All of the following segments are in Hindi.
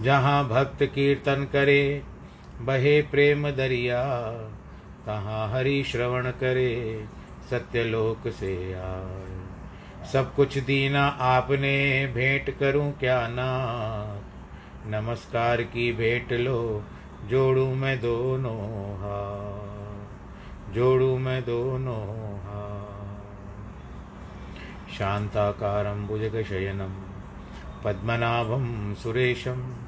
जहाँ भक्त कीर्तन करे, बहे प्रेम दरिया, तहाँ हरि श्रवण करे सत्यलोक से आए। सब कुछ दीना आपने, भेंट करूँ क्या ना? नमस्कार की भेंट लो, जोड़ू मैं दोनों हाथ, जोड़ू मैं दोनों हाथ। शान्ताकारं भुजगशयनं, पद्मनाभं सुरेशं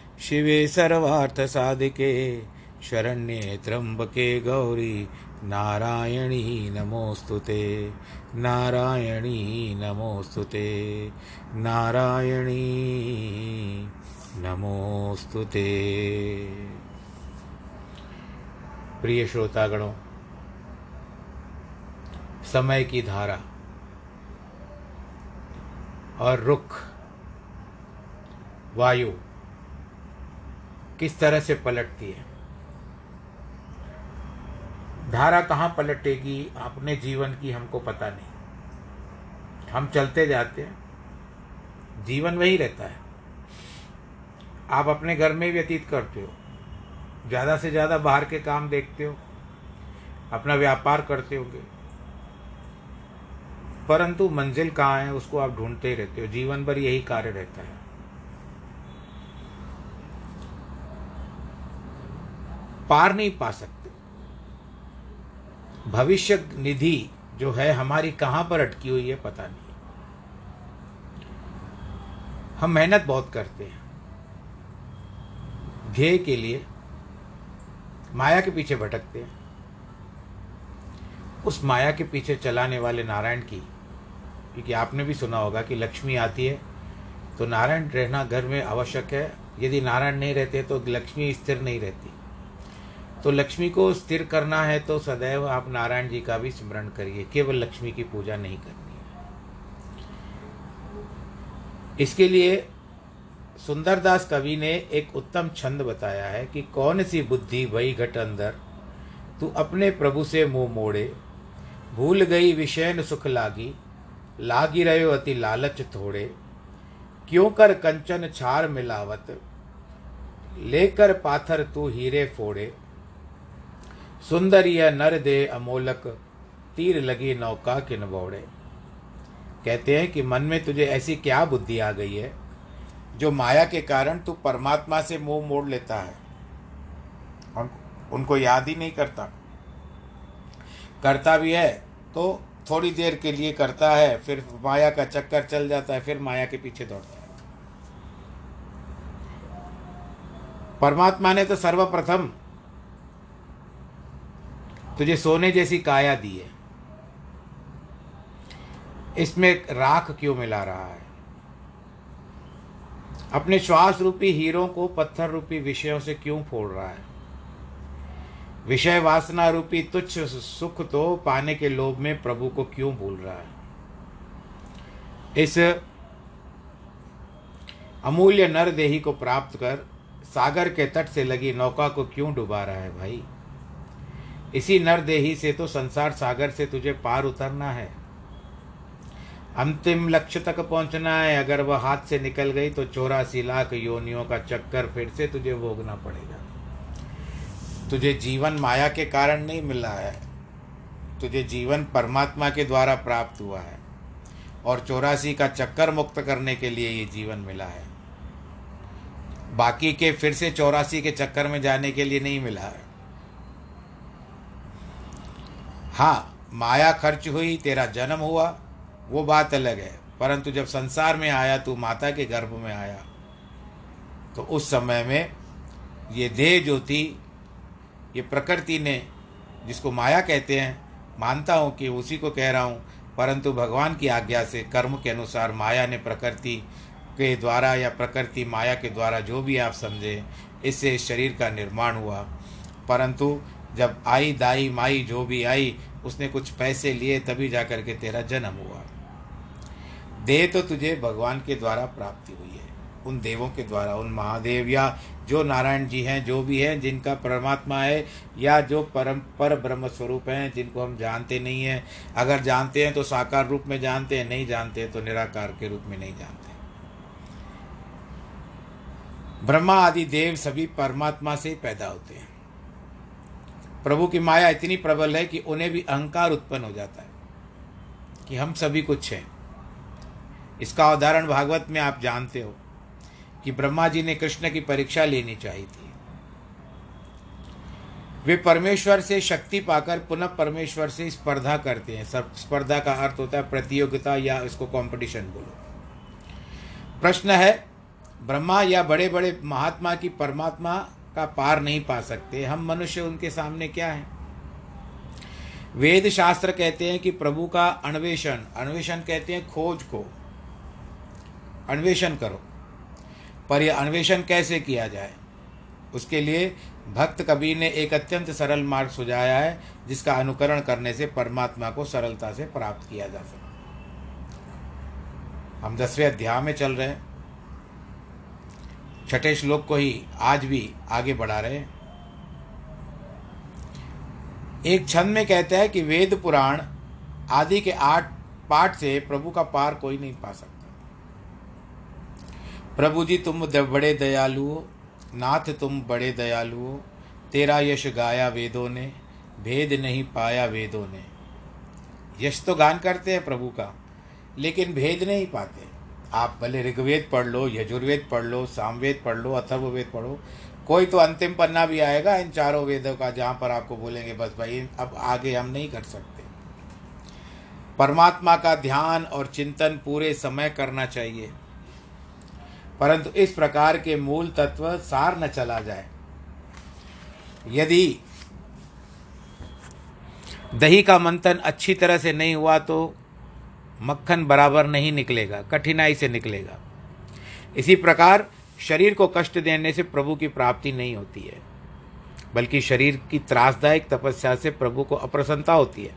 शिवे सर्वार्थसाधिके, शरण्ये त्र्यम्बके गौरी, नारायणी नमोऽस्तु ते। नारायणी नमोऽस्तु ते। नारायणी नमोऽस्तु ते। प्रिय श्रोतागणों, समय की धारा और रुख, वायु किस तरह से पलटती है। धारा कहाँ पलटेगी, अपने जीवन की हमको पता नहीं। हम चलते जाते हैं, जीवन वही रहता है। आप अपने घर में व्यतीत करते हो, ज़्यादा से ज़्यादा बाहर के काम देखते हो, अपना व्यापार करते होगे। परंतु मंजिल कहाँ है, उसको आप ढूंढते रहते हो, जीवन भर यही कार्य रहता है। पार नहीं पा सकते। भविष्य निधि जो है हमारी कहाँ पर अटकी हुई है पता नहीं। हम मेहनत बहुत करते हैं। ध्येय के लिए माया के पीछे भटकते हैं। उस माया के पीछे चलाने वाले नारायण की, क्योंकि आपने भी सुना होगा कि लक्ष्मी आती है तो नारायण रहना घर में आवश्यक है। यदि नारायण नहीं रहते तो लक्ष्मी स्थिर नहीं रहती। तो लक्ष्मी को स्थिर करना है तो सदैव आप नारायण जी का भी स्मरण करिए। केवल लक्ष्मी की पूजा नहीं करनी है। इसके लिए सुंदरदास कवि ने एक उत्तम छंद बताया है कि कौन सी बुद्धि वही घट अंदर, तू अपने प्रभु से मुँह मोड़े, भूल गई विषय न सुख लागी लागी रहे अति लालच थोड़े, क्यों कर कंचन छार मिलावत लेकर पाथर तू हीरे फोड़े सुंदर यह नर दे अमोलक तीर लगी नौका किन बौड़े कहते हैं कि मन में तुझे ऐसी क्या बुद्धि आ गई है जो माया के कारण तू परमात्मा से मुँह मोड़ लेता है। उन, उनको याद ही नहीं करता। करता भी है तो थोड़ी देर के लिए करता है फिर माया का चक्कर चल जाता है फिर माया के पीछे दौड़ता है। परमात्मा ने तो सर्वप्रथम तुझे सोने जैसी काया दी है। इसमें राख क्यों मिला रहा है? अपने श्वास रूपी हीरों को पत्थर रूपी विषयों से क्यों फोड़ रहा है? विषय वासना रूपी तुच्छ सुख तो पाने के लोभ में प्रभु को क्यों भूल रहा है? इस अमूल्य नर देही को प्राप्त कर सागर के तट से लगी नौका को क्यों डुबा रहा है भाई? इसी नरदेही से तो संसार सागर से तुझे पार उतरना है। अंतिम लक्ष्य तक पहुँचना है। अगर वह हाथ से निकल गई तो चौरासी लाख योनियों का चक्कर फिर से तुझे भोगना पड़ेगा। तुझे जीवन माया के कारण नहीं मिला है। तुझे जीवन परमात्मा के द्वारा प्राप्त हुआ है। और चौरासी का चक्कर मुक्त करने के लिए ये जीवन मिला है। बाकी के फिर से चौरासी के चक्कर में जाने के लिए नहीं मिला है। हाँ माया खर्च हुई, तेरा जन्म हुआ, वो बात अलग है। परंतु जब संसार में आया, तू माता के गर्भ में आया तो उस समय में ये देह जो थी, ये प्रकृति ने, जिसको माया कहते हैं, मानता हूँ कि उसी को कह रहा हूँ, परंतु भगवान की आज्ञा से, कर्म के अनुसार माया ने प्रकृति के द्वारा या प्रकृति माया के द्वारा जो भी आप समझे, इससे शरीर का निर्माण हुआ। परंतु जब आई दाई माई जो भी आई, उसने कुछ पैसे लिए तभी जा कर के तेरा जन्म हुआ। देह तो तुझे भगवान के द्वारा प्राप्ति हुई है। उन देवों के द्वारा, उन महादेव या जो नारायण जी हैं, जो भी हैं, जिनका परमात्मा है या जो परम, पर ब्रह्म स्वरूप हैं, जिनको हम जानते नहीं हैं। अगर जानते हैं तो साकार रूप में जानते हैं, नहीं जानते तो निराकार के रूप में नहीं जानते। ब्रह्मा आदि देव सभी परमात्मा से पैदा होते हैं। प्रभु की माया इतनी प्रबल है कि उन्हें भी अहंकार उत्पन्न हो जाता है, कि हम सभी कुछ हैं। इसका उदाहरण भागवत में आप जानते हो कि ब्रह्मा जी ने कृष्ण की परीक्षा लेनी चाहिए थी। वे परमेश्वर से शक्ति पाकर पुनः परमेश्वर से स्पर्धा करते हैं। सब स्पर्धा का अर्थ होता है प्रतियोगिता या इसको कंपटीशन बोलो। प्रश्न है, ब्रह्मा या बड़े बड़े महात्मा की परमात्मा का पार नहीं पा सकते। हम मनुष्य, उनके सामने क्या है? वेद शास्त्र कहते हैं कि प्रभु का अन्वेषण अन्वेषण कहते हैं खोज को। अन्वेषण करो। पर यह अन्वेषण कैसे किया जाए? उसके लिए भक्त कबीर ने एक अत्यंत सरल मार्ग सुझाया है, जिसका अनुकरण करने से परमात्मा को सरलता से प्राप्त किया जा सकता हम दसवें अध्याय में चल रहे हैं। छठे श्लोक को ही आज भी आगे बढ़ा रहे हैं। एक छंद में कहता है कि वेद पुराण आदि के आठ पाठ से प्रभु का पार कोई नहीं पा सकता। प्रभु जी, तुम बड़े दयालु हो नाथ तुम बड़े दयालु हो तेरा यश गाया वेदों ने, भेद नहीं पाया वेदों ने। यश तो गान करते हैं प्रभु का, लेकिन भेद नहीं पाते। आप भले ऋग्वेद पढ़ लो, यजुर्वेद पढ़ लो, सामवेद पढ़ लो, अथर्ववेद पढ़ो, कोई तो अंतिम पन्ना भी आएगा इन चारों वेदों का जहाँ पर आपको बोलेंगे, बस भाई, अब आगे हम नहीं कर सकते। परमात्मा का ध्यान और चिंतन पूरे समय करना चाहिए। परंतु इस प्रकार के मूल तत्व सार न चला जाए। यदि दही का मंथन अच्छी तरह से नहीं हुआ तो मक्खन बराबर नहीं निकलेगा, कठिनाई से निकलेगा। इसी प्रकार, शरीर को कष्ट देने से प्रभु की प्राप्ति नहीं होती है, बल्कि शरीर की त्रासदायक तपस्या से प्रभु को अप्रसन्नता होती है।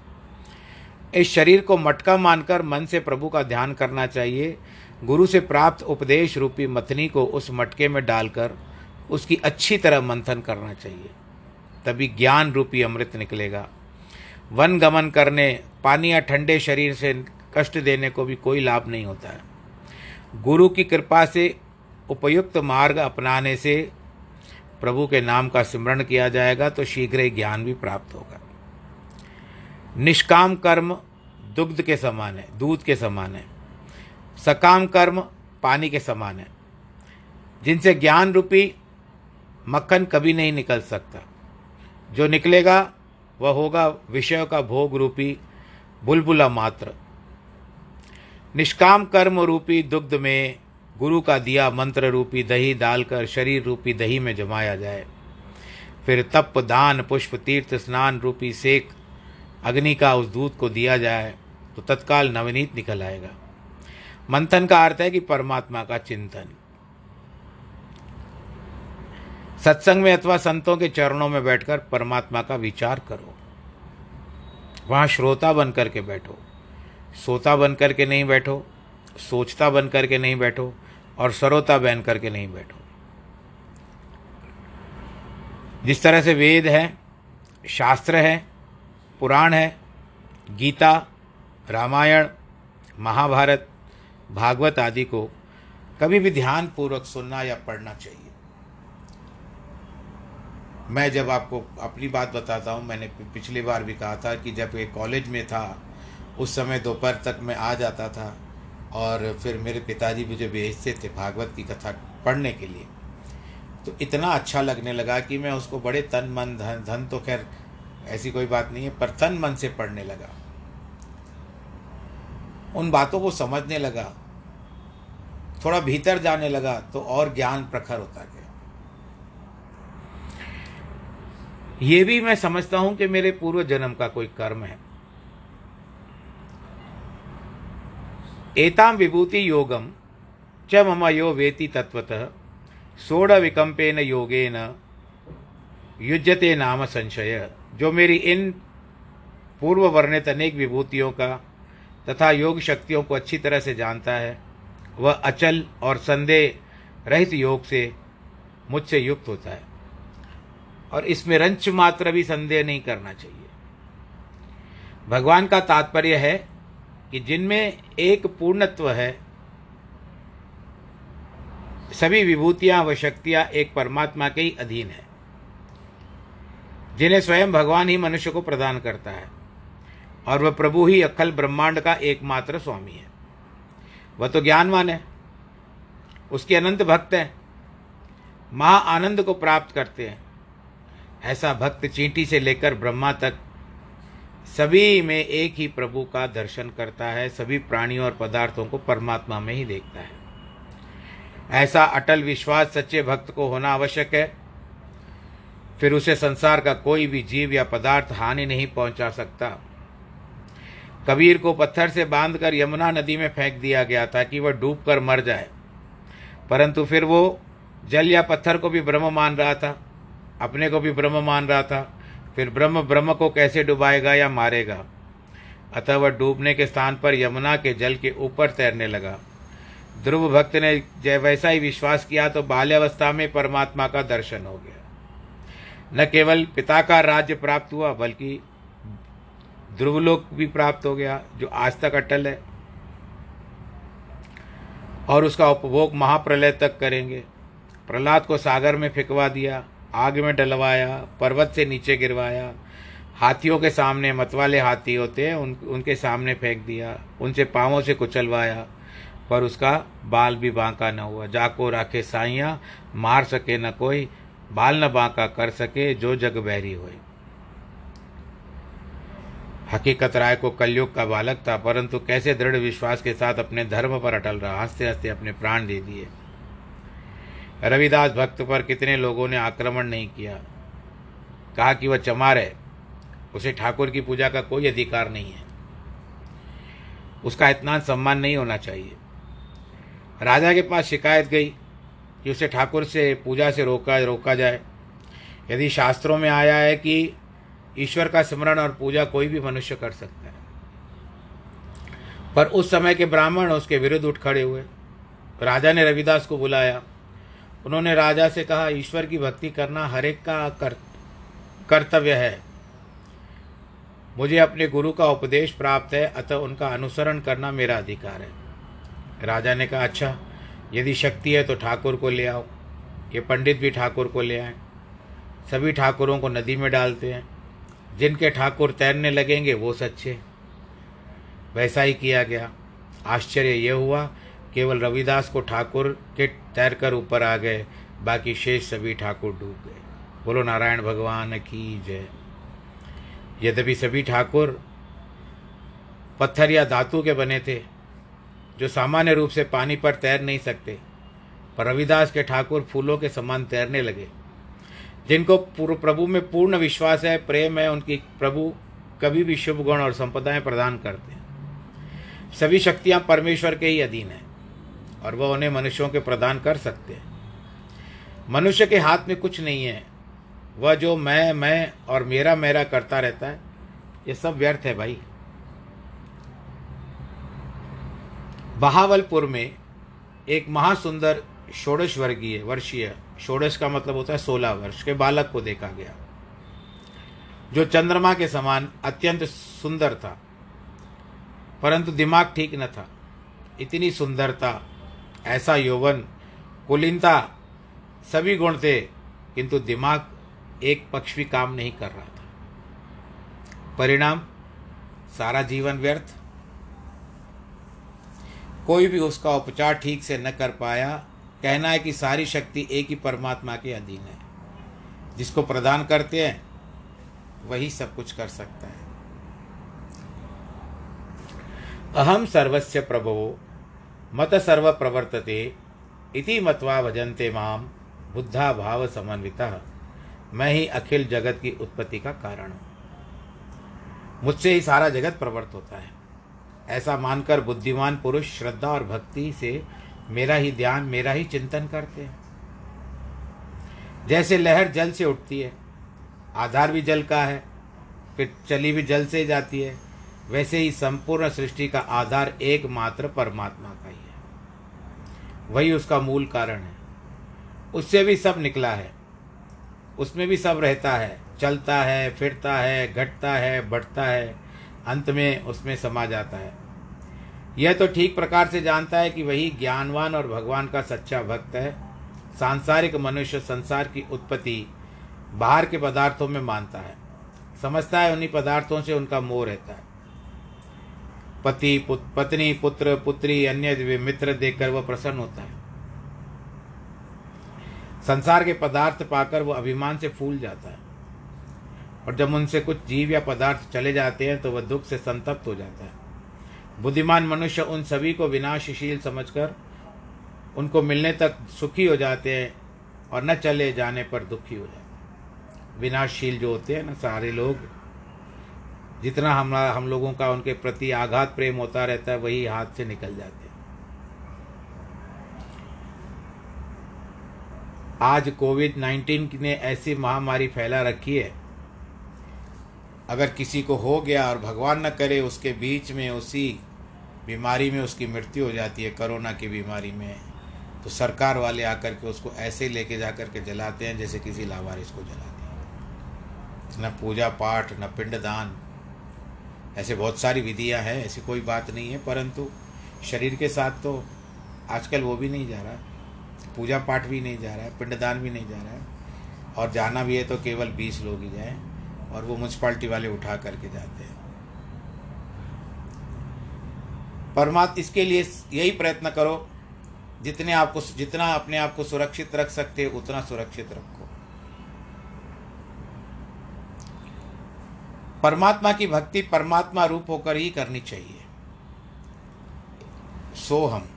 इस शरीर को मटका मानकर मन से प्रभु का ध्यान करना चाहिए। गुरु से प्राप्त उपदेश रूपी मथनी को उस मटके में डालकर उसकी अच्छी तरह मंथन करना चाहिए। तभी ज्ञान रूपी अमृत निकलेगा। वन गमन करने पानी या ठंडे शरीर से कष्ट देने को भी कोई लाभ नहीं होता है। गुरु की कृपा से उपयुक्त मार्ग अपनाने से प्रभु के नाम का स्मरण किया जाएगा तो शीघ्र ही ज्ञान भी प्राप्त होगा। निष्काम कर्म दुग्ध के समान है, दूध के समान है। सकाम कर्म पानी के समान है। जिनसे ज्ञान रूपी मक्खन कभी नहीं निकल सकता। जो निकलेगा, वह होगा विषय का भोग रूपी बुलबुला मात्र। निष्काम कर्म रूपी दुग्ध में गुरु का दिया मंत्र रूपी दही डालकर शरीर रूपी दही में जमाया जाए। फिर तप, दान, पुष्प, तीर्थ, स्नान रूपी सेक, अग्नि का उस दूध को दिया जाए तो तत्काल नवनीत निकल आएगा। मंथन का अर्थ है कि परमात्मा का चिंतन। सत्संग में अथवा संतों के चरणों में बैठकर परमात्मा का विचार करो। वहाँ श्रोता बन करके बैठो। सोता बन करके नहीं बैठो, सोचता बन करके नहीं बैठो और सरोता बहन करके नहीं बैठो। जिस तरह से वेद है, शास्त्र है, पुराण है, गीता, रामायण, महाभारत, भागवत आदि को कभी भी ध्यान पूर्वक सुनना या पढ़ना चाहिए। मैं जब आपको अपनी बात बताता हूँ, मैंने पिछली बार भी कहा था कि जब ये कॉलेज में था उस समय दोपहर तक मैं आ जाता था और फिर मेरे पिताजी मुझे भेजते थे भागवत की कथा पढ़ने के लिए। तो इतना अच्छा लगने लगा कि मैं उसको बड़े तन मन धन धन तो खैर ऐसी कोई बात नहीं है, पर तन मन से पढ़ने लगा। उन बातों को समझने लगा, थोड़ा भीतर जाने लगा तो और ज्ञान प्रखर होता गया। ये भी मैं समझता हूँ कि मेरे पूर्व जन्म का कोई कर्म है। एताम विभूति योगम च मम यो वेति तत्वतः सोड़ विकम्पेन योगेन युजते नाम संशय। जो मेरी इन पूर्व वर्णित अनेक विभूतियों का तथा योग शक्तियों को अच्छी तरह से जानता है, वह अचल और संदेह रहित योग से मुझसे युक्त होता है। और इसमें रंच मात्र भी संदेह नहीं करना चाहिए। भगवान का तात्पर्य है कि जिनमें एक पूर्णत्व है, सभी विभूतियाँ व शक्तियाँ एक परमात्मा के ही अधीन है, जिन्हें स्वयं भगवान ही मनुष्य को प्रदान करता है, और वह प्रभु ही अखल ब्रह्मांड का एकमात्र स्वामी है। वह तो ज्ञानवान है, उसके अनंत भक्त हैं, महा आनंद को प्राप्त करते हैं, ऐसा भक्त चींटी से लेकर ब्रह्मा तक सभी में एक ही प्रभु का दर्शन करता है, सभी प्राणियों और पदार्थों को परमात्मा में ही देखता है। ऐसा अटल विश्वास सच्चे भक्त को होना आवश्यक है। फिर उसे संसार का कोई भी जीव या पदार्थ हानि नहीं पहुँचा सकता। कबीर को पत्थर से बांधकर यमुना नदी में फेंक दिया गया था कि वह डूबकर मर जाए। परंतु फिर वो जल या पत्थर को भी ब्रह्म मान रहा था, अपने को भी ब्रह्म मान रहा था। फिर ब्रह्म ब्रह्म को कैसे डुबाएगा या मारेगा? अतः वह डूबने के स्थान पर यमुना के जल के ऊपर तैरने लगा। ध्रुव भक्त ने जय वैसा ही विश्वास किया तो बाल्यावस्था में परमात्मा का दर्शन हो गया। न केवल पिता का राज्य प्राप्त हुआ, बल्कि ध्रुवलोक भी प्राप्त हो गया, जो आज तक अटल है। और उसका उपभोग महाप्रलय तक करेंगे। प्रहलाद को सागर में फिकवा दिया। आग में डलवाया, पर्वत से नीचे गिरवाया, हाथियों के सामने मतवाले हाथी होते हैं उन, उनके सामने फेंक दिया, उनसे पाँवों से कुचलवाया, पर उसका बाल भी बांका न हुआ। जाको राखे साइया, मार सके न कोई, बाल न बांका कर सके, जो जग बहरी हुई हकीकत राय को कलयुग का बालक था, परंतु कैसे दृढ़ विश्वास के साथ अपने धर्म पर अटल रहा हँसते हँसते अपने प्राण दे दिए। रविदास भक्त पर कितने लोगों ने आक्रमण नहीं किया? कहा कि वह चमार है। उसे ठाकुर की पूजा का कोई अधिकार नहीं है। उसका इतना सम्मान नहीं होना चाहिए। राजा के पास शिकायत गई कि उसे ठाकुर से पूजा से रोका रोका जाए। यदि शास्त्रों में आया है कि ईश्वर का स्मरण और पूजा कोई भी मनुष्य कर सकता है। पर उस समय के ब्राह्मण उसके विरुद्ध उठ खड़े हुए। राजा ने रविदास को बुलाया। उन्होंने राजा से कहा ईश्वर की भक्ति करना हर एक का कर, कर्तव्य है। मुझे अपने गुरु का उपदेश प्राप्त है अतः उनका अनुसरण करना मेरा अधिकार है। राजा ने कहा अच्छा यदि शक्ति है तो ठाकुर को ले आओ। ये पंडित भी ठाकुर को ले आए। सभी ठाकुरों को नदी में डालते हैं। जिनके ठाकुर तैरने लगेंगे वो सच्चे वैसा ही किया गया। आश्चर्य यह हुआ केवल रविदास को ठाकुर के तैरकर ऊपर आ गए, बाकी शेष सभी ठाकुर डूब गए। बोलो, नारायण भगवान की जय। यद्यपि सभी ठाकुर पत्थर या धातु के बने थे, जो सामान्य रूप से पानी पर तैर नहीं सकते, पर रविदास के ठाकुर फूलों के समान तैरने लगे। जिनको प्रभु में पूर्ण विश्वास है, प्रेम है, उनकी प्रभु कभी भी शुभ गुण और संपदाएँ प्रदान करते हैं। सभी शक्तियाँ परमेश्वर के ही अधीन है। और वह उन्हें मनुष्यों के प्रदान कर सकते हैं। मनुष्य के हाथ में कुछ नहीं है। वह जो मैं मैं और मेरा मेरा करता रहता है, ये सब व्यर्थ है भाई। बहावलपुर में एक महासुंदर षोडश वर्गीय वर्षीय, षोडश का मतलब होता है सोलह वर्ष, के बालक को देखा गया, जो चंद्रमा के समान अत्यंत सुंदर था, परंतु दिमाग ठीक न था। इतनी सुंदरता ऐसा यौवन, कुलीनता, सभी गुण थे, किंतु दिमाग एक पक्ष भी काम नहीं कर रहा था। परिणाम, सारा जीवन व्यर्थ। कोई भी उसका उपचार ठीक से न कर पाया, कहना है कि सारी शक्ति एक ही परमात्मा के अधीन है। जिसको प्रदान करते हैं, वही सब कुछ कर सकता है। अहम सर्वस्य प्रभो मत सर्व प्रवर्तते इति मत्वा भजन्ते माम बुद्धा भाव समन्विता मैं ही अखिल जगत की उत्पत्ति का कारण हूँ। मुझसे ही सारा जगत प्रवर्त होता है। ऐसा मानकर बुद्धिमान पुरुष श्रद्धा और भक्ति से मेरा ही ध्यान, मेरा ही चिंतन करते हैं। जैसे लहर जल से उठती है, आधार भी जल का है, फिर चली भी जल से जाती है, वैसे ही संपूर्ण सृष्टि का आधार एकमात्र परमात्मा का ही है। वही उसका मूल कारण है। उससे भी सब निकला है। उसमें भी सब रहता है। चलता है, फिरता है, घटता है, बढ़ता है। अंत में उसमें समा जाता है। यह तो ठीक प्रकार से जानता है कि वही ज्ञानवान और भगवान का सच्चा भक्त है। सांसारिक मनुष्य संसार की उत्पत्ति बाहर के पदार्थों में मानता है। समझता है उन्हीं पदार्थों से उनका मोह रहता है। पति पुत, पत्नी पुत्र पुत्री अन्य मित्र देखकर वह प्रसन्न होता है। संसार के पदार्थ पाकर वह अभिमान से फूल जाता है। और जब उनसे कुछ जीव या पदार्थ चले जाते हैं तो वह दुख से संतप्त हो जाता है। बुद्धिमान मनुष्य उन सभी को विनाशशील समझकर उनको मिलने तक सुखी हो जाते हैं और न चले जाने पर दुखी हो जाते हैं। विनाशशील जो होते हैं ना सारे लोग जितना हम हम लोगों का उनके प्रति आघात प्रेम होता रहता है, वही हाथ से निकल जाते हैं। आज कोविड नाइन्टीन ने ऐसी महामारी फैला रखी है। अगर किसी को हो गया और भगवान न करे, उसके बीच में, उसी बीमारी में उसकी मृत्यु हो जाती है, कोरोना की बीमारी में तो सरकार वाले आकर के उसको ऐसे लेके जा कर के जलाते हैं जैसे किसी लावारिस को जलाते हैं। न पूजा पाठ, न पिंडदान ऐसे बहुत सारी विधियाँ हैं, ऐसी कोई बात नहीं है, परंतु शरीर के साथ तो आजकल वो भी नहीं जा रहा है पूजा पाठ भी नहीं जा रहा है पिंडदान भी नहीं जा रहा है, और जाना भी है तो केवल बीस लोग ही जाए, और वो म्यूनसिपाल्टी वाले उठा करके जाते हैं। परमात्मा, इसके लिए यही प्रयत्न करो, जितने आपको, जितना अपने आप को सुरक्षित रख सकते हो, उतना सुरक्षित रखो। परमात्मा की भक्ति परमात्मा रूप होकर ही करनी चाहिए। सो हम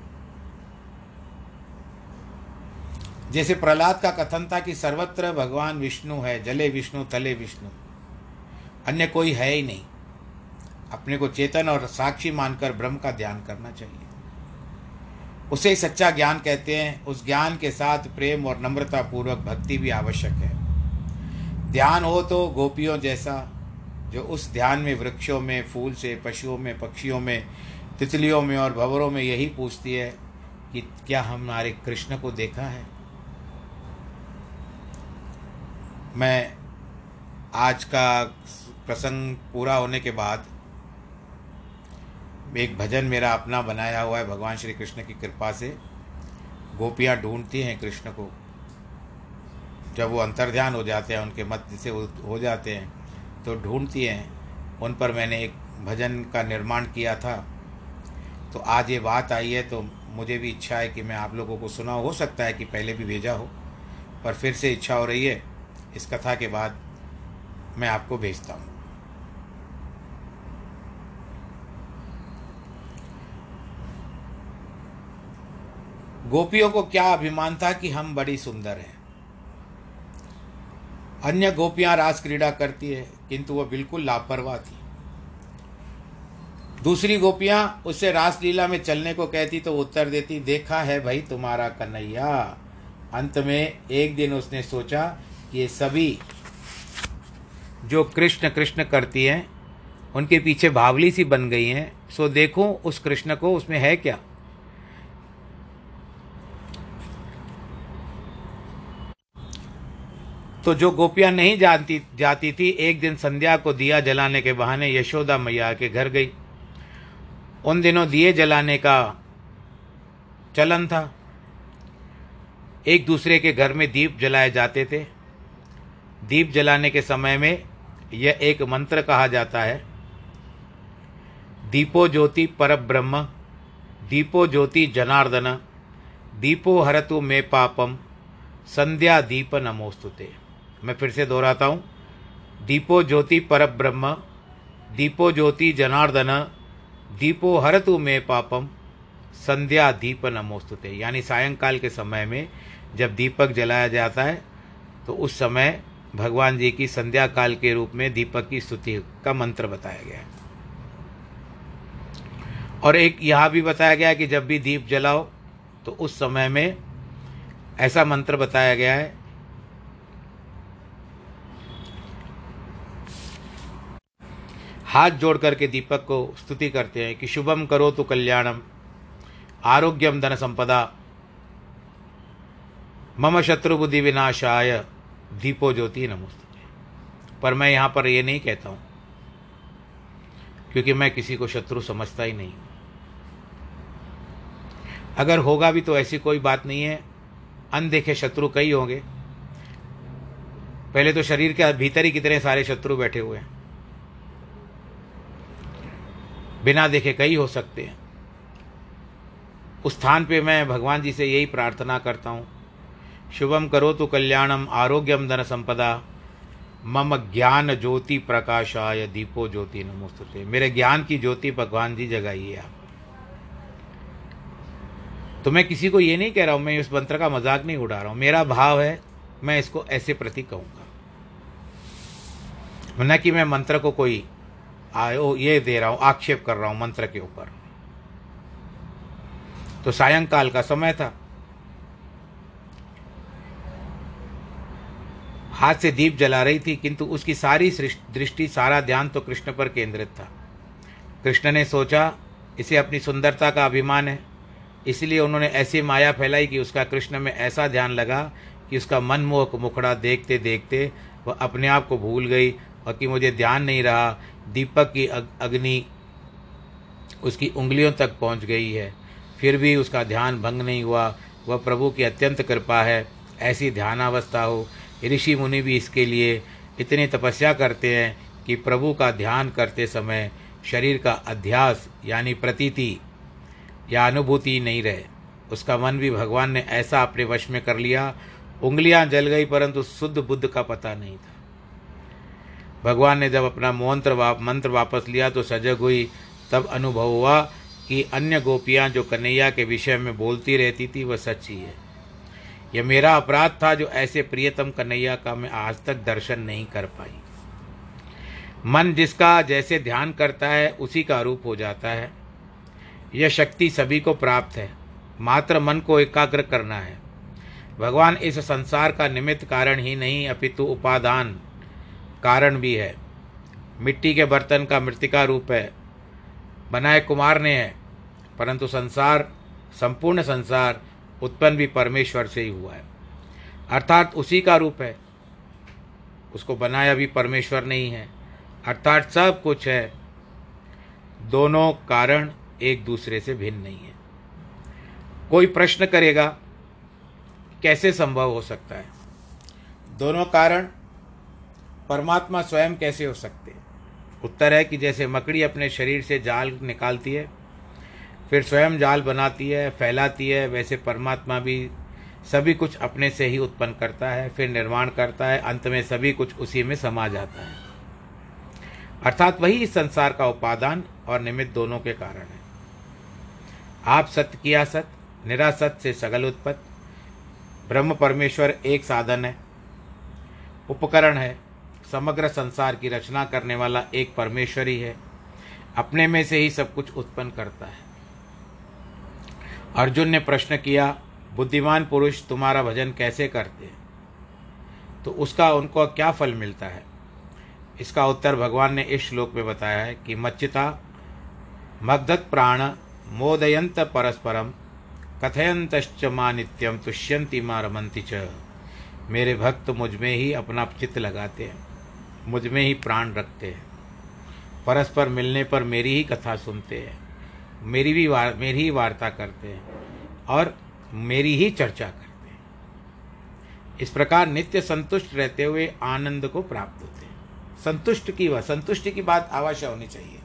जैसे प्रहलाद का कथन था कि सर्वत्र भगवान विष्णु है, जले विष्णु, तले विष्णु। अन्य कोई है ही नहीं। अपने को चेतन और साक्षी मानकर ब्रह्म का ध्यान करना चाहिए। उसे ही सच्चा ज्ञान कहते हैं। उस ज्ञान के साथ प्रेम और नम्रता पूर्वक भक्ति भी आवश्यक है। ध्यान हो तो गोपियों जैसा जो उस ध्यान में, वृक्षों में, फूल से, पशुओं में, पक्षियों में, तितलियों में और भवरों में यही पूछती है कि क्या हमारे कृष्ण को देखा है? मैं आज का प्रसंग पूरा होने के बाद एक भजन मेरा अपना बनाया हुआ है भगवान श्री कृष्ण की कृपा से। गोपियाँ ढूंढती हैं कृष्ण को। जब वो अंतर्ध्यान हो जाते हैं, उनके मध्य से हो जाते हैं तो ढूंढती हैं। उन पर मैंने एक भजन का निर्माण किया था। तो आज ये बात आई है तो मुझे भी इच्छा है कि मैं आप लोगों को सुना हो सकता है कि पहले भी भेजा हो, पर फिर से इच्छा हो रही है। इस कथा के बाद मैं आपको भेजता हूँ। गोपियों को क्या अभिमान था कि हम बड़ी सुंदर हैं। अन्य गोपियाँ रास क्रीड़ा करती है। किंतु वह बिल्कुल लापरवाह थी। दूसरी गोपियाँ उससे रासलीला में चलने को कहती तो उत्तर देती, देखा है भाई तुम्हारा कन्हैया। अंत में एक दिन उसने सोचा कि ये सभी जो कृष्ण कृष्ण करती हैं, उनके पीछे भावली सी बन गई हैं, सो देखो उस कृष्ण को उसमें है क्या? तो जो गोपियाँ नहीं जानती, जाती थी, एक दिन संध्या को दिया जलाने के बहाने यशोदा मैया के घर गई। उन दिनों दिए जलाने का चलन था। एक दूसरे के घर में दीप जलाए जाते थे। दीप जलाने के समय में यह एक मंत्र कहा जाता है। दीपो ज्योति पर ब्रह्म दीपो ज्योति जनार्दन, दीपो हरतु मे पापम, संध्या दीप नमोस्तुते। मैं फिर से दोहराता हूँ। दीपो ज्योति पर ब्रह्म दीपो ज्योति जनार्दन, दीपो हरतु मे पापम, संध्या दीप नमोस्तुते। यानी सायंकाल के समय में जब दीपक जलाया जाता है तो उस समय भगवान जी की संध्या काल के रूप में दीपक की स्तुति का मंत्र बताया गया है। और एक यहाँ भी बताया गया है कि जब भी दीप जलाओ तो उस समय में ऐसा मंत्र बताया गया है हाथ जोड़ करके दीपक को स्तुति करते हैं कि शुभम करो तो कल्याणम, आरोग्यम धन संपदा, मम शत्रु बुद्धि विनाशाय, दीपो ज्योति नमोस्तुते। पर मैं यहाँ पर ये नहीं कहता हूँ, क्योंकि मैं किसी को शत्रु समझता ही नहीं अगर होगा भी तो ऐसी कोई बात नहीं है, अनदेखे शत्रु कई होंगे। पहले तो शरीर के भीतर ही कितने सारे शत्रु बैठे हुए हैं। बिना देखे कई हो सकते हैं। उस स्थान पे मैं भगवान जी से यही प्रार्थना करता हूँ। शुभम करो तो कल्याणम, आरोग्यम धन संपदा। मम ज्ञान ज्योति प्रकाशाय, दीपो ज्योति नमोस्तुते। मेरे ज्ञान की ज्योति भगवान जी जगाइए आप। तो मैं किसी को ये नहीं कह रहा हूँ, मैं इस मंत्र का मज़ाक नहीं उड़ा रहा हूँ। मेरा भाव है, मैं इसको ऐसे प्रति कहूँगा। न कि मैं मंत्र को कोई आयो, ये दे रहा हूँ, आक्षेप कर रहा हूँ मंत्र के ऊपर। तो सायंकाल का समय था। हाथ से दीप जला रही थी, किंतु उसकी सारी दृष्टि, सारा ध्यान तो कृष्ण पर केंद्रित था। कृष्ण ने सोचा, इसे अपनी सुंदरता का अभिमान है। इसलिए उन्होंने ऐसी माया फैलाई कि उसका कृष्ण में ऐसा ध्यान लगा कि उसका मनमोहक मुखड़ा देखते देखते वह अपने आप को भूल गई और कि मुझे ध्यान नहीं रहा, दीपक की अग्नि उसकी उंगलियों तक पहुँच गई है। फिर भी उसका ध्यान भंग नहीं हुआ। वह प्रभु की अत्यंत कृपा है, ऐसी ध्यानावस्था हो। ऋषि मुनि भी इसके लिए इतनी तपस्या करते हैं कि प्रभु का ध्यान करते समय शरीर का अध्यास, यानी प्रतीति या अनुभूति नहीं रहे। उसका मन भी भगवान ने ऐसा अपने वश में कर लिया। उंगलियाँ जल गई, परंतु शुद्ध बुद्ध का पता नहीं था। भगवान ने जब अपना मंत्र वा, मंत्र वापस लिया तो सजग हुई। तब अनुभव हुआ कि अन्य गोपियाँ जो कन्हैया के विषय में बोलती रहती थी वह सच्ची है। यह मेरा अपराध था जो ऐसे प्रियतम कन्हैया का मैं आज तक दर्शन नहीं कर पाई। मन जिसका जैसे ध्यान करता है उसी का रूप हो जाता है। यह शक्ति सभी को प्राप्त है। मात्र मन को एकाग्र करना है। भगवान इस संसार का निमित्त कारण ही नहीं अपितु उपादान। कारण भी है। मिट्टी के बर्तन का मृतिका रूप है। बनाए कुमार ने है, परंतु संसार, संपूर्ण संसार उत्पन्न भी परमेश्वर से ही हुआ है। अर्थात उसी का रूप है। उसको बनाया भी परमेश्वर नहीं है। अर्थात सब कुछ है। दोनों कारण एक दूसरे से भिन्न नहीं है। कोई प्रश्न करेगा, कैसे संभव हो सकता है? दोनों कारण परमात्मा स्वयं कैसे हो सकते उत्तर है कि जैसे मकड़ी अपने शरीर से जाल निकालती है, फिर स्वयं जाल बनाती है, फैलाती है, वैसे परमात्मा भी सभी कुछ अपने से ही उत्पन्न करता है, फिर निर्माण करता है, अंत में सभी कुछ उसी में समा जाता है। अर्थात वही इस संसार का उपादान और निमित्त दोनों के कारण है। आप सत्य किया सत्य निरासत से सगल उत्पत्त। ब्रह्म परमेश्वर एक साधन है, उपकरण है समग्र संसार की रचना करने वाला एक परमेश्वर ही। है अपने में से ही सब कुछ उत्पन्न करता है। अर्जुन ने प्रश्न किया, बुद्धिमान पुरुष, तुम्हारा भजन कैसे करते हैं? तो उसका, उनको क्या फल मिलता है? इसका उत्तर भगवान ने इस श्लोक में बताया है कि, मच्चिता, मग्धत प्राण मोदयंत परस्परम कथयंतश्च मा नित्यम तुष्यंती मा च। मेरे भक्त मुझमें ही अपना चित्त लगाते हैं। मुझमें ही प्राण रखते हैं। परस्पर मिलने पर मेरी ही कथा सुनते हैं। मेरी भी वार, मेरी ही वार्ता करते हैं और मेरी ही चर्चा करते हैं। इस प्रकार नित्य संतुष्ट रहते हुए आनंद को प्राप्त होते हैं। संतुष्ट की वह, संतुष्टि की बात अवश्य होनी चाहिए।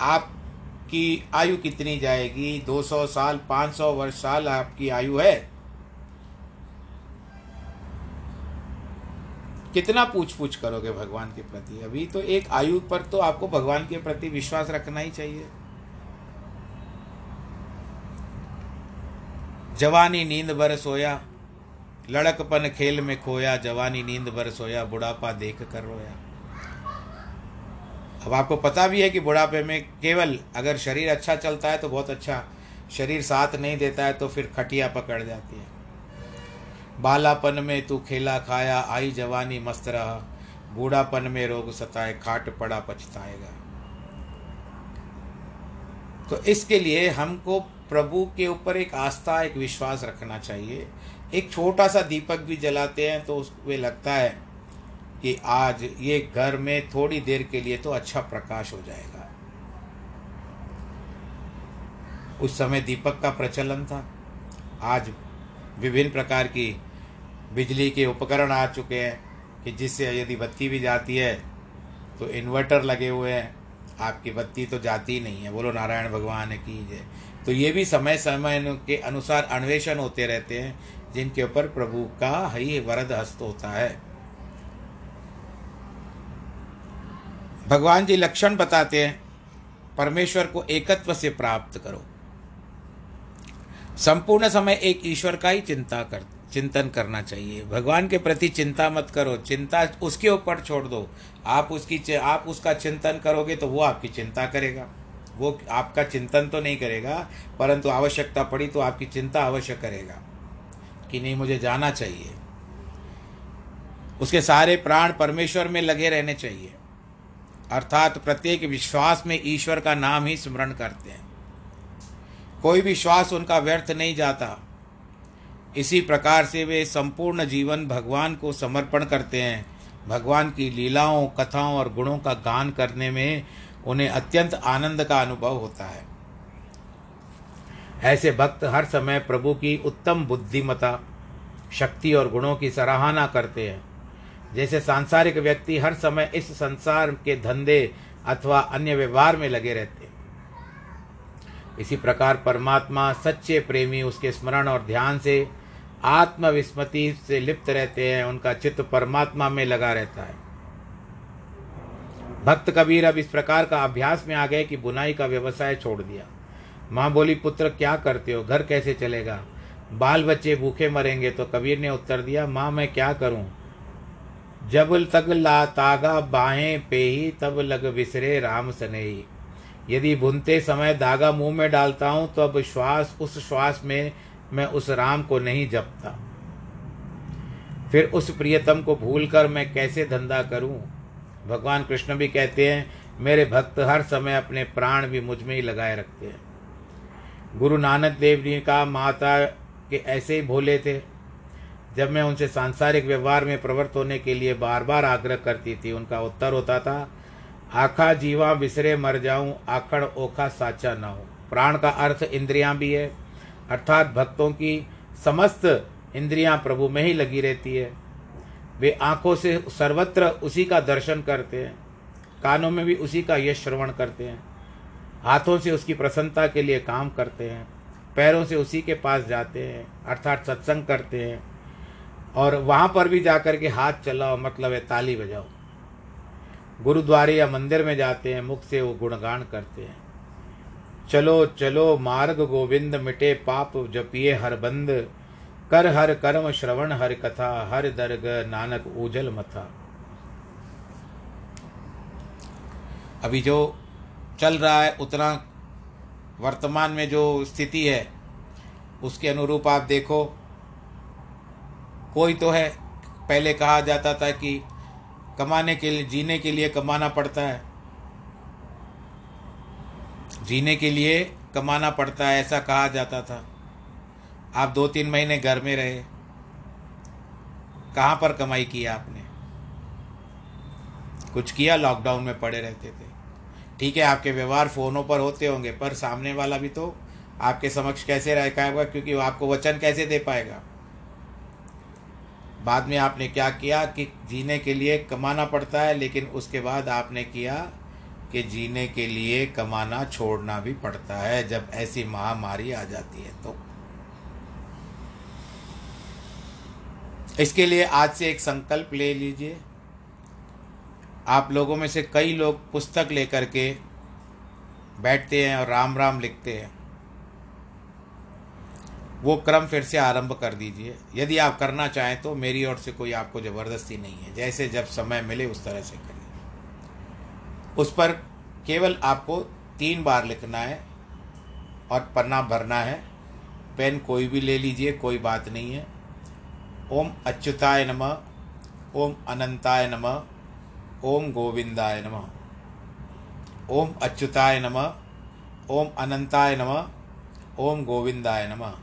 आपकी आयु कितनी जाएगी? 200 साल 500 वर्ष साल आपकी आयु है? कितना पूछ पूछ करोगे भगवान के प्रति? अभी तो एक आयु पर तो आपको भगवान के प्रति विश्वास रखना ही चाहिए। जवानी नींद भर सोया, लड़कपन खेल में खोया, जवानी नींद भर सोया, बुढ़ापा देख कर रोया। अब आपको पता भी है कि बुढ़ापे में केवल अगर शरीर अच्छा चलता है तो बहुत अच्छा शरीर साथ नहीं देता है तो फिर खटिया पकड़ जाती है। बालापन में तू खेला खाया, आई जवानी मस्त रहा। बूढ़ापन में रोग सताए, खाट पड़ा पछताएगा। तो इसके लिए हमको प्रभु के ऊपर एक आस्था, एक विश्वास रखना चाहिए। एक छोटा सा दीपक भी जलाते हैं तो उसमें लगता है कि आज ये घर में थोड़ी देर के लिए तो अच्छा प्रकाश हो जाएगा। उस समय दीपक का प्रचलन था। आज विभिन्न प्रकार की बिजली के उपकरण आ चुके हैं कि जिससे यदि बत्ती भी जाती है तो इन्वर्टर लगे हुए हैं। आपकी बत्ती तो जाती नहीं है। बोलो, नारायण भगवान की जय। तो ये भी समय समय के अनुसार अन्वेषण होते रहते हैं, जिनके ऊपर प्रभु का ही वरद हस्त होता है। भगवान जी लक्षण बताते हैं, परमेश्वर को एकत्व से प्राप्त करो। संपूर्ण समय एक ईश्वर का ही चिंता कर, चिंतन करना चाहिए। भगवान के प्रति चिंता मत करो। चिंता उसके ऊपर छोड़ दो। आप उसकी आप उसका चिंतन करोगे तो वो आपकी चिंता करेगा। वो आपका चिंतन तो नहीं करेगा, परंतु आवश्यकता पड़ी तो आपकी चिंता अवश्य करेगा कि नहीं, मुझे जाना चाहिए। उसके सारे प्राण परमेश्वर में लगे रहने चाहिए। अर्थात प्रत्येक विश्वास में ईश्वर का नाम ही स्मरण करते हैं। कोई भी श्वास उनका व्यर्थ नहीं जाता। इसी प्रकार से वे संपूर्ण जीवन भगवान को समर्पण करते हैं। भगवान की लीलाओं, कथाओं और गुणों का गान करने में उन्हें अत्यंत आनंद का अनुभव होता है। ऐसे भक्त हर समय प्रभु की उत्तम बुद्धिमता, शक्ति और गुणों की सराहना करते हैं। जैसे सांसारिक व्यक्ति हर समय इस संसार के धंधे अथवा अन्य व्यवहार में लगे रहते इसी प्रकार परमात्मा सच्चे प्रेमी उसके स्मरण और ध्यान से, आत्मविस्मृति से लिप्त रहते हैं, उनका चित्त परमात्मा में लगा रहता है। भक्त कबीर अब इस प्रकार का अभ्यास में आ गए कि बुनाई का व्यवसाय छोड़ दिया। माँ बोली, पुत्र, क्या करते हो? घर कैसे चलेगा? बाल बच्चे भूखे मरेंगे तो कबीर ने उत्तर दिया, माँ, मैं क्या करूँ? जब तक ला तागा बाहें पे ही, तब लग बिसरे राम सनेही। यदि भुनते समय धागा मुँह में डालता हूँ तो अब श्वास, उस श्वास में मैं उस राम को नहीं जपता। फिर उस प्रियतम को भूलकर मैं कैसे धंधा करूँ? भगवान कृष्ण भी कहते हैं, मेरे भक्त हर समय अपने प्राण भी मुझमें ही लगाए रखते हैं। गुरु नानक देव जी का माता के ऐसे ही भोले थे। जब मैं उनसे सांसारिक व्यवहार में प्रवृत्त होने के लिए बार बार आग्रह करती थी, उनका उत्तर होता था आखा जीवा बिसरे मर जाऊँ आखड़ ओखा साचा ना हो। प्राण का अर्थ इंद्रियाँ भी है, अर्थात भक्तों की समस्त इंद्रियाँ प्रभु में ही लगी रहती है। वे आँखों से सर्वत्र उसी का दर्शन करते हैं, कानों में भी उसी का यश श्रवण करते हैं, हाथों से उसकी प्रसन्नता के लिए काम करते हैं, पैरों से उसी के पास जाते हैं, अर्थात सत्संग करते हैं, और वहाँ पर भी जाकर के हाथ चलाओ मतलब है ताली बजाओ। गुरुद्वारे या मंदिर में जाते हैं, मुख से वो गुणगान करते हैं। चलो चलो, मार्ग गोविंद मिटे पाप जपिए हर बंद। कर हर कर्म श्रवण हर कथा, हर दर्ग नानक ऊजल मथा। अभी जो चल रहा है, उतना वर्तमान में जो स्थिति है, उसके अनुरूप आप देखो। कोई तो है, पहले कहा जाता था कि कमाने के लिए, जीने के लिए कमाना पड़ता है। जीने के लिए कमाना पड़ता है, ऐसा कहा जाता था। आप दो तीन महीने घर में रहे। कहाँ पर कमाई की आपने? कुछ किया लॉकडाउन में पड़े रहते थे। ठीक है, आपके व्यवहार फ़ोनों पर होते होंगे, पर सामने वाला भी तो आपके समक्ष कैसे रह पाएगा, क्योंकि आपको वचन कैसे दे पाएगा? बाद में आपने क्या किया कि जीने के लिए कमाना पड़ता है, लेकिन उसके बाद आपने किया कि जीने के लिए कमाना छोड़ना भी पड़ता है, जब ऐसी महामारी आ जाती है तो। इसके लिए आज से एक संकल्प ले लीजिए। आप लोगों में से कई लोग पुस्तक लेकर के बैठते हैं और राम राम लिखते हैं। वो क्रम फिर से आरंभ कर दीजिए। यदि आप करना चाहें तो मेरी ओर से कोई आपको ज़बरदस्ती नहीं है। जैसे जब समय मिले उस तरह से करिए। उस पर केवल आपको तीन बार लिखना है और पन्ना भरना है। पेन कोई भी ले लीजिए, कोई बात नहीं है। ओम अच्युताय नम, ओम अनंताय नम, ओम गोविंदाय नम, ओम अच्युताय नम, ओम अनंताय नम, ओम गोविंदाय नमः।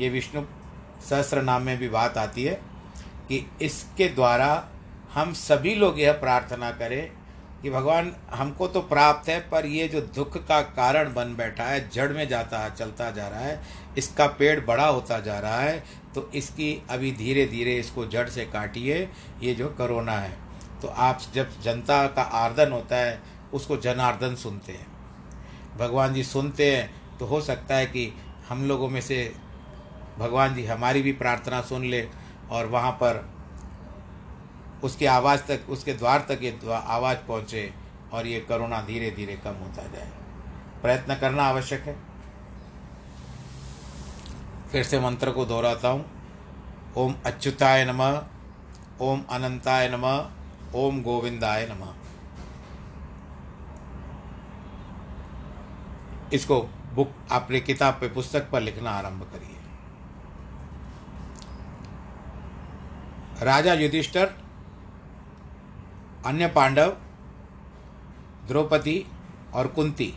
ये विष्णु सहस्त्र नाम में भी बात आती है कि इसके द्वारा हम सभी लोग यह प्रार्थना करें कि भगवान हमको तो प्राप्त है, पर ये जो दुख का कारण बन बैठा है, जड़ में जाता है, चलता जा रहा है, इसका पेड़ बड़ा होता जा रहा है तो इसकी अभी धीरे धीरे इसको जड़ से काटिए, ये जो करोना है। तो आप जब जनता का आर्दन होता है, उसको जनार्दन सुनते हैं। भगवान जी सुनते हैं तो हो सकता है कि हम लोगों में से भगवान जी, हमारी भी प्रार्थना सुन ले और वहाँ पर उसकी आवाज़ तक, उसके द्वार तक ये आवाज़ पहुँचे और ये करुणा धीरे धीरे कम होता जाए। प्रयत्न करना आवश्यक है। फिर से मंत्र को दोहराता हूँ। ओम अच्युताय नम, ओम अनंताय नम, ओम गोविंदाय नम। इसको बुक अपने किताब पे पुस्तक पर लिखना आरंभ करिए। राजा युधिष्ठर, अन्य पांडव, द्रौपदी और कुंती,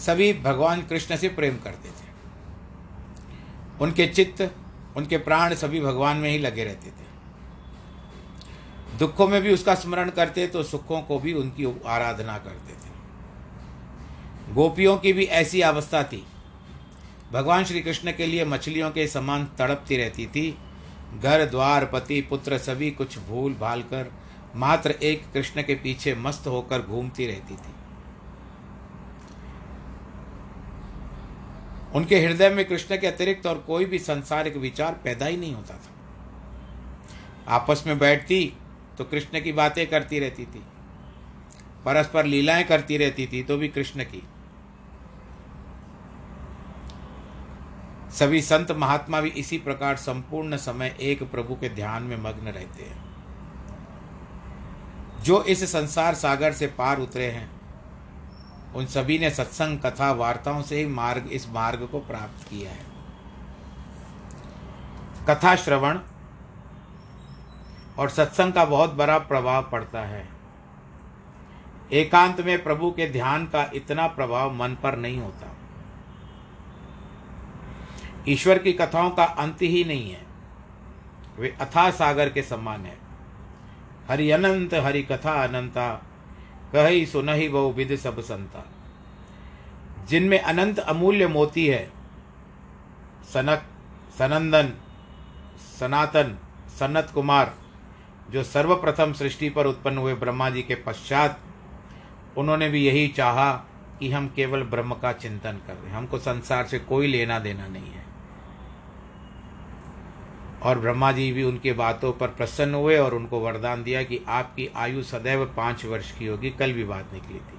सभी भगवान कृष्ण से प्रेम करते थे। उनके चित्त, उनके प्राण सभी भगवान में ही लगे रहते थे। दुखों में भी उसका स्मरण करते तो सुखों को भी उनकी आराधना करते थे। गोपियों की भी ऐसी अवस्था थी। भगवान श्री कृष्ण के लिए मछलियों के समान तड़पती रहती थी घर द्वार पति पुत्र सभी कुछ भूल भाल कर मात्र एक कृष्ण के पीछे मस्त होकर घूमती रहती थी। उनके हृदय में कृष्ण के अतिरिक्त और कोई भी संसारिक विचार पैदा ही नहीं होता था। आपस में बैठती तो कृष्ण की बातें करती रहती थी, परस्पर लीलाएँ करती रहती थी तो भी कृष्ण की। सभी संत महात्मा भी इसी प्रकार संपूर्ण समय एक प्रभु के ध्यान में मग्न रहते हैं। जो इस संसार सागर से पार उतरे हैं, उन सभी ने सत्संग, कथा, वार्ताओं से ही मार्ग, इस मार्ग को प्राप्त किया है। कथा श्रवण और सत्संग का बहुत बड़ा प्रभाव पड़ता है। एकांत में प्रभु के ध्यान का इतना प्रभाव मन पर नहीं होता। ईश्वर की कथाओं का अंत ही नहीं है। वे अथा सागर के समान है। हरि अनंत, हरि कथा अनंता, कही सुनहि बहु विद सब संता। जिनमें अनंत अमूल्य मोती है, सनक, सनंदन, सनातन सनत कुमार, जो सर्वप्रथम सृष्टि पर उत्पन्न हुए ब्रह्मा जी के पश्चात, उन्होंने भी यही चाहा कि हम केवल ब्रह्म का चिंतन करें। हमको संसार से कोई लेना देना नहीं है। और ब्रह्मा जी भी उनके बातों पर प्रसन्न हुए और उनको वरदान दिया कि आपकी आयु सदैव पाँच वर्ष की होगी। कल भी बात निकली थी।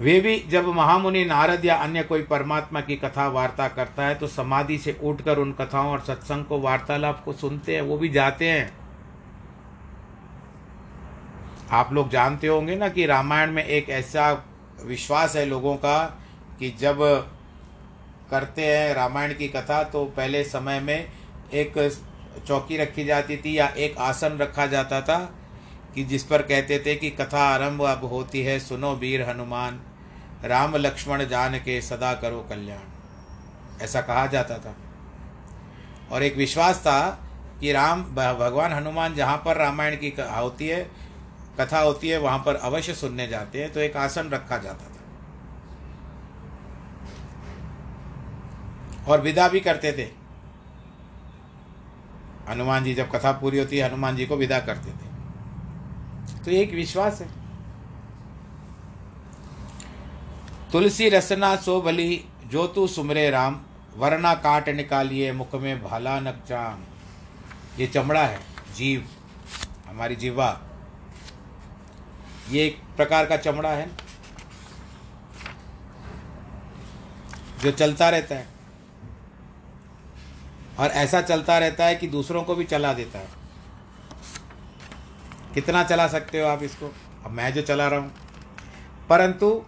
वे भी जब महामुनि नारद या अन्य कोई परमात्मा की कथा वार्ता करता है तो समाधि से उठकर उन कथाओं और सत्संग को वार्तालाप को सुनते हैं, वो भी जाते हैं। आप लोग जानते होंगे ना कि रामायण में एक ऐसा विश्वास है लोगों का कि जब करते हैं रामायण की कथा तो पहले समय में एक चौकी रखी जाती थी या एक आसन रखा जाता था कि जिस पर कहते थे कि कथा आरंभ अब होती है, सुनो वीर हनुमान, राम लक्ष्मण जान के सदा करो कल्याण। ऐसा कहा जाता था। और एक विश्वास था कि राम, भगवान हनुमान जहाँ पर रामायण की होती है, कथा होती है, वहाँ पर अवश्य सुनने जाते हैं तो एक आसन रखा जाता और विदा भी करते थे। हनुमान जी, जब कथा पूरी होती है हनुमान जी को विदा करते थे। तो एक विश्वास है। तुलसी रसना सो भली जो तू सुमरे राम, वरना काट निकालिए मुख में भाला नकचाम ये चमड़ा है, जीव, हमारी जीवा। ये एक प्रकार का चमड़ा है, जो चलता रहता है। और ऐसा चलता रहता है कि दूसरों को भी चला देता है। कितना चला सकते हो आप इसको? अब मैं जो चला रहा हूँ। परंतु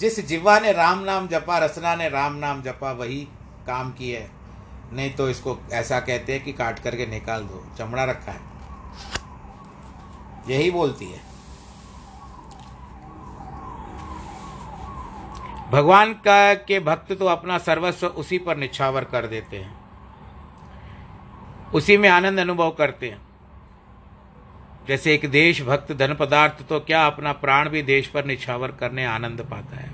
जिस जिवा ने राम नाम जपा, रसना ने राम नाम जपा, वही काम की है। नहीं तो इसको ऐसा कहते हैं कि काट करके निकाल दो। चमड़ा रखा है। यही बोलती है। भगवान का के भक्त तो अपना सर्वस्व उसी पर निछावर कर देते हैं। उसी में आनंद अनुभव करते हैं। जैसे एक देश भक्त धन पदार्थ तो क्या अपना प्राण भी देश पर निछावर करने आनंद पाता है?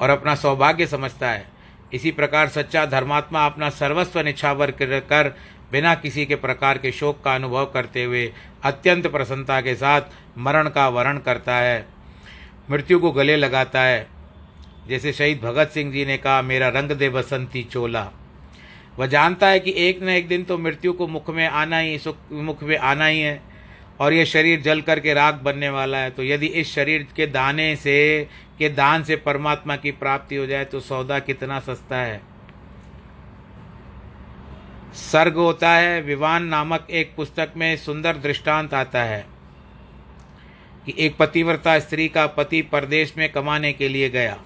और अपना सौभाग्य समझता है। इसी प्रकार सच्चा धर्मात्मा अपना सर्वस्व निछावर कर बिना किसी के प्रकार के शोक का अनुभव करते हुए अत्यंत प्रसन्नता के साथ मरण का वरण करता है। मृत्यु को गले लगाता है। जैसे शहीद भगत सिंह जी ने कहा, मेरा रंग दे बसंती चोला। वह जानता है कि एक न एक दिन तो मृत्यु को मुख में आना ही, सुख, मुख में आना ही है, और यह शरीर जल करके राख बनने वाला है। तो यदि इस शरीर के दाने से, के दान से परमात्मा की प्राप्ति हो जाए तो सौदा कितना सस्ता है। सर्ग होता है, विवान नामक एक पुस्तक में सुंदर दृष्टांत आता है, कि एक पतिव्रता स्त्री का पति परदेश में कमाने के लिए गया।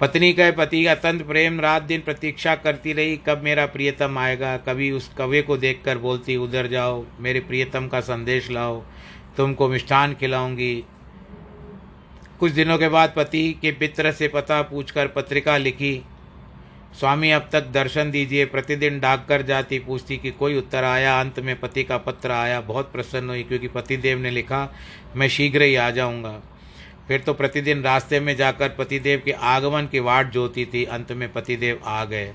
पत्नी का पति अत्यंत प्रेम रात दिन प्रतीक्षा करती रही, कब मेरा प्रियतम आएगा? कभी उस कवे को देखकर बोलती, उधर जाओ, मेरे प्रियतम का संदेश लाओ, तुमको मिष्ठान खिलाऊँगी। कुछ दिनों के बाद पति के पित्र से पता पूछकर पत्रिका लिखी, स्वामी, अब तक दर्शन दीजिए। प्रतिदिन डाक कर जाती, पूछती कि कोई उत्तर आया? अंत में पति का पत्र आया। बहुत प्रसन्न हुई, क्योंकि पतिदेव ने लिखा, मैं शीघ्र ही आ जाऊँगा। फिर तो प्रतिदिन रास्ते में जाकर पतिदेव के आगमन की वाट जोती थी, अंत में पतिदेव आ गए।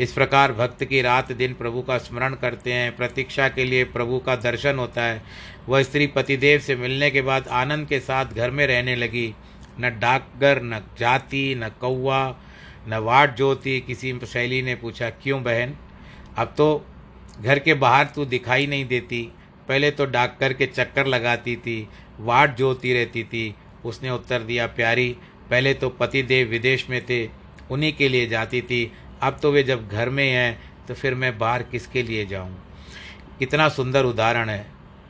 इस प्रकार भक्त की रात दिन प्रभु का स्मरण करते हैं, प्रतीक्षा के लिए प्रभु का दर्शन होता है। वह स्त्री पतिदेव से मिलने के बाद आनंद के साथ घर में रहने लगी। न डाकगर न जाति, न कौवा, न वाट जोती, किसी शैली ने पूछा, क्यों बहन? अब तो घर के बाहर तू दिखाई नहीं देती। पहले तो डाक कर के चक्कर लगाती थी, वाट जोती रहती थी उसने उत्तर दिया, प्यारी, पहले तो पतिदेव विदेश में थे, उन्हीं के लिए जाती थी, अब तो वे जब घर में हैं तो फिर मैं बाहर किसके लिए जाऊँ? कितना सुंदर उदाहरण है।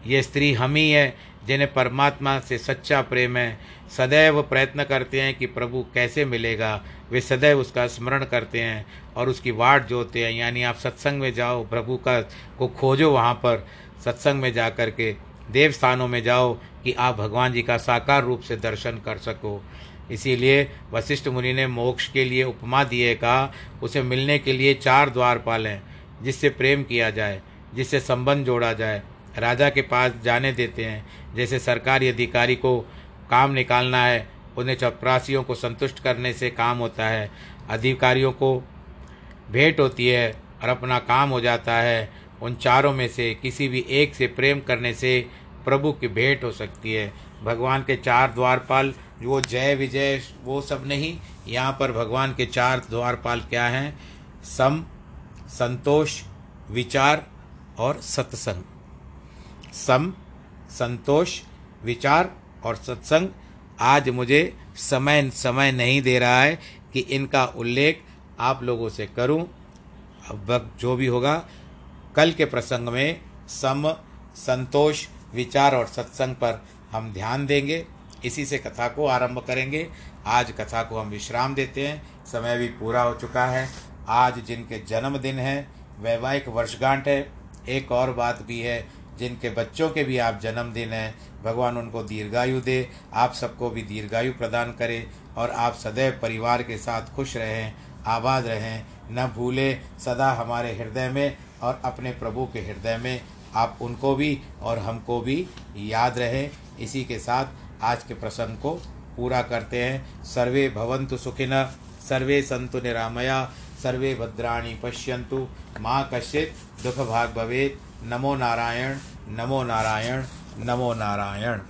ये स्त्री हम ही है, जिन्हें परमात्मा से सच्चा प्रेम है। सदैव प्रयत्न करते हैं कि प्रभु कैसे मिलेगा। वे सदैव उसका स्मरण करते हैं और उसकी वाट जोते हैं। यानी आप सत्संग में जाओ, प्रभु का को खोजो वहाँ पर। सत्संग में जा कर के देव स्थानों में जाओ कि आप भगवान जी का साकार रूप से दर्शन कर सको। इसीलिए वशिष्ठ मुनि ने मोक्ष के लिए उपमा दिए, कहा, उसे मिलने के लिए चार द्वार पालें, जिससे प्रेम किया जाए, जिससे संबंध जोड़ा जाए। राजा के पास जाने देते हैं। जैसे सरकारी अधिकारी को काम निकालना है, उन्हें चपरासियों को संतुष्ट करने से काम होता है। अधिकारियों को भेंट होती है और अपना काम हो जाता है। उन चारों में से किसी भी एक से प्रेम करने से प्रभु की भेंट हो सकती है। भगवान के चार द्वारपाल, वो जय विजय, वो सब नहीं। यहाँ पर भगवान के चार द्वारपाल क्या हैं? सम, संतोष, विचार और सत्संग। सम, संतोष, विचार और सत्संग। आज मुझे समय समय नहीं दे रहा है कि इनका उल्लेख आप लोगों से करूँ। अब जो भी होगा, कल के प्रसंग में सम, संतोष विचार और सत्संग पर हम ध्यान देंगे। इसी से कथा को आरंभ करेंगे। आज कथा को हम विश्राम देते हैं। समय भी पूरा हो चुका है। आज जिनके जन्मदिन है, वैवाहिक वर्षगांठ है, एक और बात भी है, जिनके बच्चों के भी आप जन्मदिन हैं, भगवान उनको दीर्घायु दे, आप सबको भी दीर्घायु प्रदान करे और आप सदैव परिवार के साथ खुश रहें, आबाद रहें, न भूले, सदा हमारे हृदय में और अपने प्रभु के हृदय में आप उनको भी और हमको भी याद रहे। इसी के साथ आज के प्रसंग को पूरा करते हैं। सर्वे भवंतु सुखिन सर्वे संतु निरामया सर्वे भद्राणी पश्यंतु माँ कश्चित दुख भाग भवे नमो नारायण नमो नारायण नमो नारायण।